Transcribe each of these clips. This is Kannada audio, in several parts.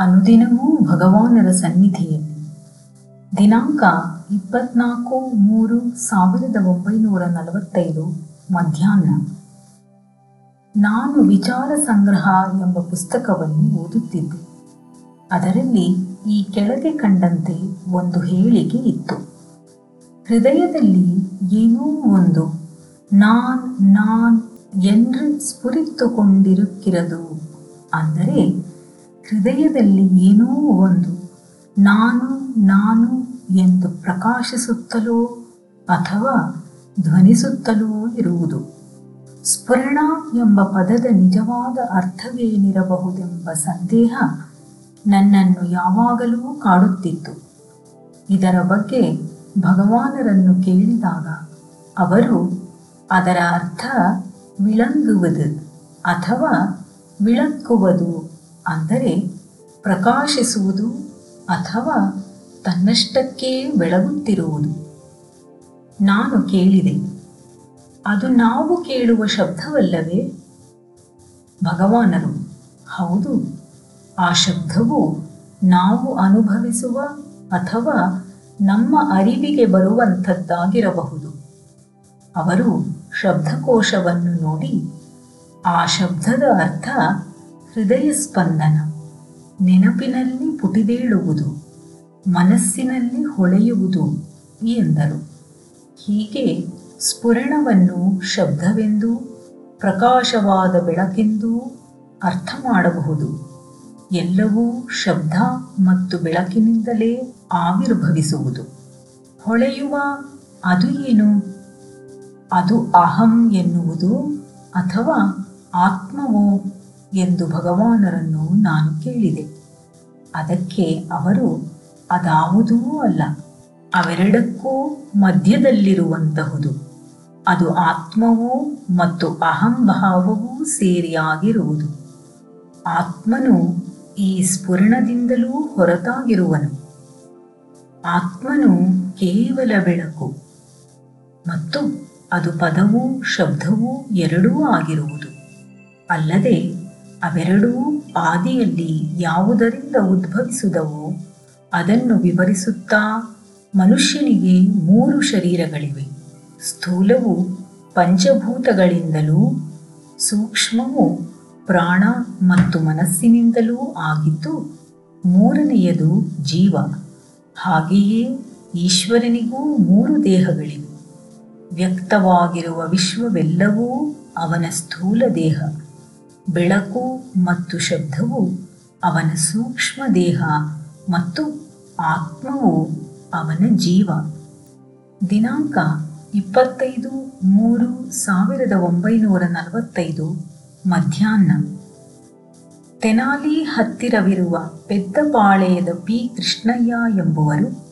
ಅನುದಿನವೂ ಭಗವಾನರ ಸನ್ನಿಧಿಯಲ್ಲಿ. ದಿನಾಂಕ ಇಪ್ಪತ್ನಾಲ್ಕು ಮೂರು ಸಾವಿರದ ಒಂಬೈನೂರ ನಲವತ್ತೈದು ಮಧ್ಯಾಹ್ನ. ನಾನು ವಿಚಾರ ಸಂಗ್ರಹ ಎಂಬ ಪುಸ್ತಕವನ್ನು ಓದುತ್ತಿದ್ದೆ. ಅದರಲ್ಲಿ ಈ ಕೆಳಗೆ ಕಂಡಂತೆ ಒಂದು ಹೇಳಿಕೆ ಇತ್ತು. ಹೃದಯದಲ್ಲಿ ಏನೋ ಒಂದು ನಾನ್ ನಾನ್ ಎಂದು ಸ್ಫುರಿತುಕೊಂಡಿರುಕ್ಕಿರದು ಅಂದರೆ ಹೃದಯದಲ್ಲಿ ಏನೋ ಒಂದು ನಾನು ನಾನು ಎಂದು ಪ್ರಕಾಶಿಸುತ್ತಲೋ ಅಥವಾ ಧ್ವನಿಸುತ್ತಲೋ ಇರುವುದು. ಸ್ಫುರಣ ಎಂಬ ಪದದ ನಿಜವಾದ ಅರ್ಥವೇನಿರಬಹುದೆಂಬ ಸಂದೇಹ ನನ್ನನ್ನು ಯಾವಾಗಲೂ ಕಾಡುತ್ತಿತ್ತು. ಇದರ ಬಗ್ಗೆ ಭಗವಾನರನ್ನು ಕೇಳಿದಾಗ ಅವರು ಅದರ ಅರ್ಥ ವಿಳಂಗುವುದು ಅಥವಾ ವಿಳಕ್ಕುವುದು ಅಂದರೆ ಪ್ರಕಾಶಿಸುವುದು ಅಥವಾ ತನ್ನಷ್ಟಕ್ಕೇ ಬೆಳಗುತ್ತಿರುವುದು. ನಾನು ಕೇಳಿದೆ, ಅದು ನಾವು ಕೇಳುವ ಶಬ್ದವಲ್ಲವೇ? ಭಗವಾನರು, ಹೌದು, ಆ ಶಬ್ದವು ನಾವು ಅನುಭವಿಸುವ ಅಥವಾ ನಮ್ಮ ಅರಿವಿಗೆ ಬರುವಂಥದ್ದಾಗಿರಬಹುದು. ಅವರು ಶಬ್ದಕೋಶವನ್ನು ನೋಡಿ, ಆ ಶಬ್ದದ ಅರ್ಥ ಹೃದಯ ಸ್ಪಂದನ. ನೆನಪಿನಲ್ಲಿ ಪುಟಿದೇಳುವುದು, ಮನಸ್ಸಿನಲ್ಲಿ ಹೊಳೆಯುವುದು ಎಂದರು. ಹೀಗೆ ಸ್ಫುರಣವನ್ನು ಶಬ್ದವೆಂದೂ, ಪ್ರಕಾಶವಾದ ಬೆಳಕೆಂದೂ ಅರ್ಥ ಮಾಡಬಹುದು. ಎಲ್ಲವೂ ಶಬ್ದ ಮತ್ತು ಬೆಳಕಿನಿಂದಲೇ ಆವಿರ್ಭವಿಸುವುದು. ಹೊಳೆಯುವ ಅದು ಏನು? ಅದು ಅಹಂ ಎನ್ನುವುದು ಅಥವಾ ಆತ್ಮವೋ? ಎಂದು ಭಗವಾನರನ್ನು ನಾನು ಕೇಳಿದೆ. ಅದಕ್ಕೆ ಅವರು, ಅದಾವುದೂ ಅಲ್ಲ, ಅವೆರಡಕ್ಕೂ ಮಧ್ಯದಲ್ಲಿರುವಂತಹುದು. ಅದು ಆತ್ಮವೂ ಮತ್ತು ಅಹಂಭಾವವೂ ಸೇರಿಯಾಗಿರುವುದು. ಆತ್ಮನು ಈ ಸ್ಫುರಣದಿಂದಲೂ ಹೊರತಾಗಿರುವನು. ಆತ್ಮನು ಕೇವಲ ಬೆಳಕು ಮತ್ತು ಅದು ಪದವೂ ಶಬ್ದವೂ ಎರಡೂ ಆಗಿರುವುದು. ಅಲ್ಲದೆ ಅವೆರಡೂ ಆದಿಯಲ್ಲಿ ಯಾವುದರಿಂದ ಉದ್ಭವಿಸಿದವೋ ಅದನ್ನು ವಿವರಿಸುತ್ತಾ ಮನುಷ್ಯನಿಗೆ ಮೂರು ಶರೀರಗಳಿವೆ. ಸ್ಥೂಲವು ಪಂಚಭೂತಗಳಿಂದಲೂ ಸೂಕ್ಷ್ಮವು ಪ್ರಾಣ ಮತ್ತು ಮನಸ್ಸಿನಿಂದಲೂ ಆಗಿದ್ದು, ಮೂರನೆಯದು ಜೀವ. ಹಾಗೆಯೇ ಈಶ್ವರನಿಗೂ ಮೂರು ದೇಹಗಳಿವೆ. ವ್ಯಕ್ತವಾಗಿರುವ ವಿಶ್ವವೆಲ್ಲವೂ ಅವನ ಸ್ಥೂಲ ದೇಹ. ಬೆಳಕು ಮತ್ತು ಶಬ್ದವು ಅವನ ಸೂಕ್ಷ್ಮ ದೇಹ ಮತ್ತು ಆತ್ಮವು ಅವನ ಜೀವ. ದಿನಾಂಕ ಇಪ್ಪತ್ತೈದು ಮೂರು ಸಾವಿರದ ಒಂಬೈನೂರ ನಲವತ್ತೈದು, ಮಧ್ಯಾಹ್ನ. ತೆನಾಲಿ ಹತ್ತಿರವಿರುವ ಪೆದ್ದಪಾಳೆಯದ ಪಿ. ಕೃಷ್ಣಯ್ಯ ಎಂಬುವರು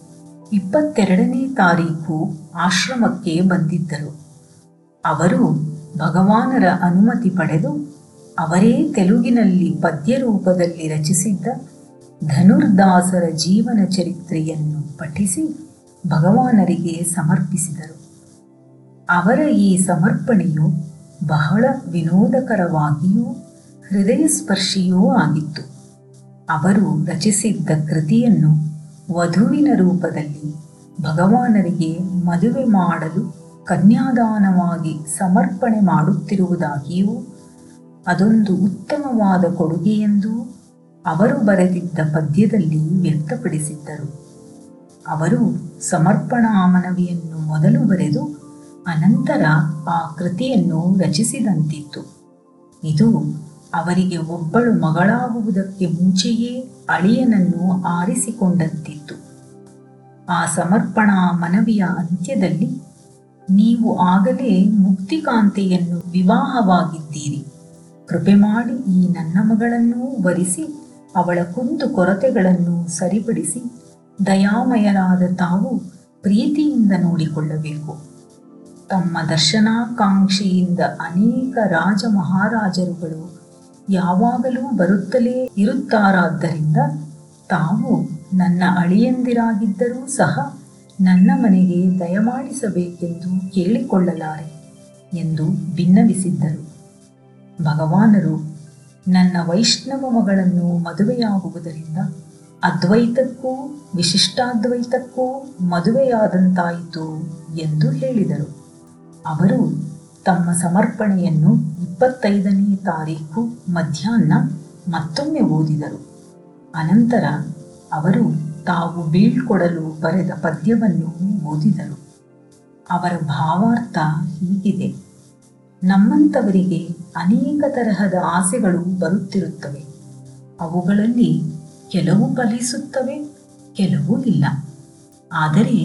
ಇಪ್ಪತ್ತೆರಡನೇ ತಾರೀಕು ಆಶ್ರಮಕ್ಕೆ ಬಂದಿದ್ದರು. ಅವರು ಭಗವಾನರ ಅನುಮತಿ ಪಡೆದು ಅವರೇ ತೆಲುಗಿನಲ್ಲಿ ಪದ್ಯ ರೂಪದಲ್ಲಿ ರಚಿಸಿದ್ದ ಧನುರ್ದಾಸರ ಜೀವನ ಚರಿತ್ರೆಯನ್ನು ಪಠಿಸಿ ಭಗವಾನರಿಗೆ ಸಮರ್ಪಿಸಿದರು. ಅವರ ಈ ಸಮರ್ಪಣೆಯು ಬಹಳ ವಿನೋದಕರವಾಗಿಯೂ ಹೃದಯ ಸ್ಪರ್ಶಿಯೂ ಆಗಿತ್ತು. ಅವರು ರಚಿಸಿದ್ದ ಕೃತಿಯನ್ನು ವಧುವಿನ ರೂಪದಲ್ಲಿ ಭಗವಾನರಿಗೆ ಮದುವೆ ಮಾಡಲು ಕನ್ಯಾದಾನವಾಗಿ ಸಮರ್ಪಣೆ ಮಾಡುತ್ತಿರುವುದಾಗಿಯೂ ಅದೊಂದು ಉತ್ತಮವಾದ ಕೊಡುಗೆಯೆಂದು ಅವರು ಬರೆದಿದ್ದ ಪದ್ಯದಲ್ಲಿ ವ್ಯಕ್ತಪಡಿಸಿದ್ದರು. ಅವರು ಸಮರ್ಪಣಾ ಮನವಿಯನ್ನು ಮೊದಲು ಬರೆದು, ಅನಂತರ ಆ ಕೃತಿಯನ್ನು ರಚಿಸಿದಂತಿತ್ತು. ಇದು ಅವರಿಗೆ ಒಬ್ಬಳು ಮಗಳಾಗುವುದಕ್ಕೆ ಮುಂಚೆಯೇ ಅಳಿಯನನ್ನು ಆರಿಸಿಕೊಂಡಂತಿತ್ತು. ಆ ಸಮರ್ಪಣಾ ಮನವಿಯ ಅಂತ್ಯದಲ್ಲಿ, ನೀವು ಆಗಲೇ ಮುಕ್ತಿಕಾಂತೆಯನ್ನು ವಿವಾಹವಾಗಿದ್ದೀರಿ. ಕೃಪೆ ಮಾಡಿ ಈ ನನ್ನ ಮಗಳನ್ನೂ ವರಿಸಿ, ಅವಳ ಕುಂದು ಕೊರತೆಗಳನ್ನು ಸರಿಪಡಿಸಿ, ದಯಾಮಯರಾದ ತಾವು ಪ್ರೀತಿಯಿಂದ ನೋಡಿಕೊಳ್ಳಬೇಕು. ತಮ್ಮ ದರ್ಶನಾಕಾಂಕ್ಷೆಯಿಂದ ಅನೇಕ ರಾಜ ಮಹಾರಾಜರುಗಳು ಯಾವಾಗಲೂ ಬರುತ್ತಲೇ ಇರುತ್ತಾರಾದ್ದರಿಂದ ತಾವು ನನ್ನ ಅಳಿಯಂದಿರಾಗಿದ್ದರೂ ಸಹ ನನ್ನ ಮನೆಗೆ ದಯಮಾಡಿಸಬೇಕೆಂದು ಕೇಳಿಕೊಳ್ಳಲಾರೆ ಎಂದು ಭಿನ್ನವಿಸಿದ್ದರು ಭಗವಾನರು ನನ್ನ ವೈಷ್ಣವ ಮಗಳನ್ನು ಮದುವೆಯಾಗುವುದರಿಂದ ಅದ್ವೈತಕ್ಕೂ, ವಿಶಿಷ್ಟಾದ್ವೈತಕ್ಕೂ ಮದುವೆಯಾದಂತಾಯಿತು ಎಂದು ಹೇಳಿದರು. ಅವರು ತಮ್ಮ ಸಮರ್ಪಣೆಯನ್ನು ಇಪ್ಪತ್ತೈದನೇ ತಾರೀಕು ಮಧ್ಯಾಹ್ನ ಮತ್ತೊಮ್ಮೆ ಓದಿದರು. ಅನಂತರ ಅವರು ತಾವು ಬೀಳ್ಕೊಡಲು ಬರೆದ ಪದ್ಯವನ್ನು ಓದಿದರು. ಅವರ ಭಾವಾರ್ಥ ಹೀಗಿದೆ. ನಮ್ಮಂಥವರಿಗೆ ಅನೇಕ ತರಹದ ಆಸೆಗಳು ಬರುತ್ತಿರುತ್ತವೆ. ಅವುಗಳಲ್ಲಿ ಕೆಲವು ಫಲಿಸುತ್ತವೆ, ಕೆಲವು ಇಲ್ಲ. ಆದರೆ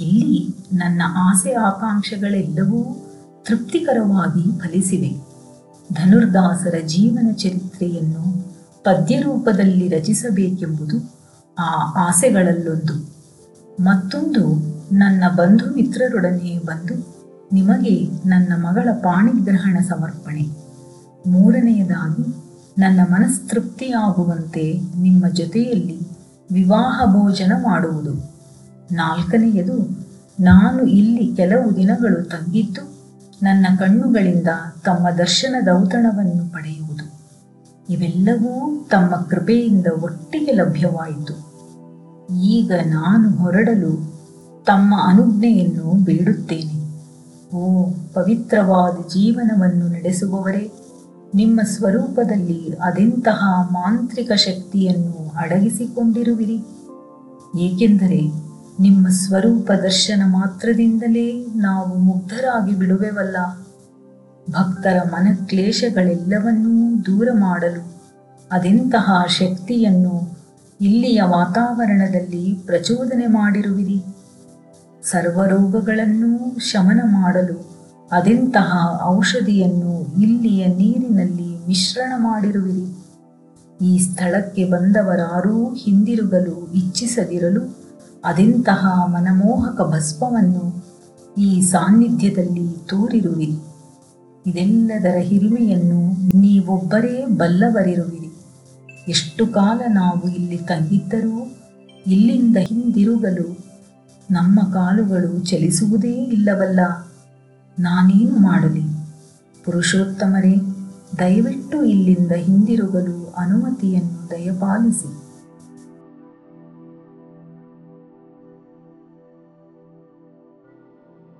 ಇಲ್ಲಿ ನನ್ನ ಆಸೆ ಆಕಾಂಕ್ಷೆಗಳೆಲ್ಲವೂ ತೃಪ್ತಿಕರವಾಗಿ ಫಲಿಸಿವೆ. ಧನುರ್ದಾಸರ ಜೀವನ ಚರಿತ್ರೆಯನ್ನು ಪದ್ಯ ರೂಪದಲ್ಲಿ ರಚಿಸಬೇಕೆಂಬುದು ಆ ಆಸೆಗಳಲ್ಲೊಂದು. ಮತ್ತೊಂದು ನನ್ನ ಬಂಧು ಮಿತ್ರರೊಡನೆ ಬಂದು ನಿಮಗೆ ನನ್ನ ಮಗಳ ಪಾಣಿಗ್ರಹಣ ಸಮರ್ಪಣೆ. ಮೂರನೆಯದಾಗಿ, ನನ್ನ ಮನಸ್ತೃಪ್ತಿಯಾಗುವಂತೆ ನಿಮ್ಮ ಜೊತೆಯಲ್ಲಿ ವಿವಾಹ ಭೋಜನ ಮಾಡುವುದು. ನಾಲ್ಕನೆಯದು, ನಾನು ಇಲ್ಲಿ ಕೆಲವು ದಿನಗಳು ತಗ್ಗಿದ್ದು ನನ್ನ ಕಣ್ಣುಗಳಿಂದ ತಮ್ಮ ದರ್ಶನದೌತಣವನ್ನು ಪಡೆಯುವುದು. ಇವೆಲ್ಲವೂ ತಮ್ಮ ಕೃಪೆಯಿಂದ ಒಟ್ಟಿಗೆ ಲಭ್ಯವಾಯಿತು. ಈಗ ನಾನು ಹೊರಡಲು ತಮ್ಮ ಅನುಜ್ಞೆಯನ್ನು ಬೇಡುತ್ತೇನೆ. ಓ ಪವಿತ್ರವಾದ ಜೀವನವನ್ನು ನಡೆಸುವವರೇ, ನಿಮ್ಮ ಸ್ವರೂಪದಲ್ಲಿ ಅದೆಂತಹ ಮಾಂತ್ರಿಕ ಶಕ್ತಿಯನ್ನು ಅಡಗಿಸಿಕೊಂಡಿರುವಿರಿ? ಏಕೆಂದರೆ ನಿಮ್ಮ ಸ್ವರೂಪ ದರ್ಶನ ಮಾತ್ರದಿಂದಲೇ ನಾವು ಮುಗ್ಧರಾಗಿ ಬಿಡುವೆವಲ್ಲ. ಭಕ್ತರ ಮನಕ್ಲೇಶಗಳೆಲ್ಲವನ್ನೂ ದೂರ ಮಾಡಲು ಅದೆಂತಹ ಶಕ್ತಿಯನ್ನು ಇಲ್ಲಿಯ ವಾತಾವರಣದಲ್ಲಿ ಪ್ರಚೋದನೆ ಮಾಡಿರುವಿರಿ? ಸರ್ವರೋಗಗಳನ್ನೂ ಶಮನ ಮಾಡಲು ಅದೆಂತಹ ಔಷಧಿಯನ್ನು ಇಲ್ಲಿಯ ನೀರಿನಲ್ಲಿ ಮಿಶ್ರಣ ಮಾಡಿರುವಿರಿ? ಈ ಸ್ಥಳಕ್ಕೆ ಬಂದವರಾರೂ ಹಿಂದಿರುಗಲು ಇಚ್ಛಿಸದಿರಲು ಅದೆಂತಹ ಮನಮೋಹಕ ಭಸ್ಮವನ್ನು ಈ ಸಾನ್ನಿಧ್ಯದಲ್ಲಿ ತೋರಿರುವಿರಿ? ಇದೆಲ್ಲದರ ಹಿರಿಮೆಯನ್ನು ನೀವೊಬ್ಬರೇ ಬಲ್ಲವರಿರುವಿರಿ. ಎಷ್ಟು ಕಾಲ ನಾವು ಇಲ್ಲಿ ತಂಗಿದ್ದರೂ ಇಲ್ಲಿಂದ ಹಿಂದಿರುಗಲು ನಮ್ಮ ಕಾಲುಗಳು ಚಲಿಸುವುದೇ ಇಲ್ಲವಲ್ಲ. ನಾನೇನು ಮಾಡಲಿ? ಪುರುಷೋತ್ತಮರೇ ದಯವಿಟ್ಟು ಇಲ್ಲಿಂದ ಹಿಂದಿರುಗಲು ಅನುಮತಿಯನ್ನು ದಯಪಾಲಿಸಿ.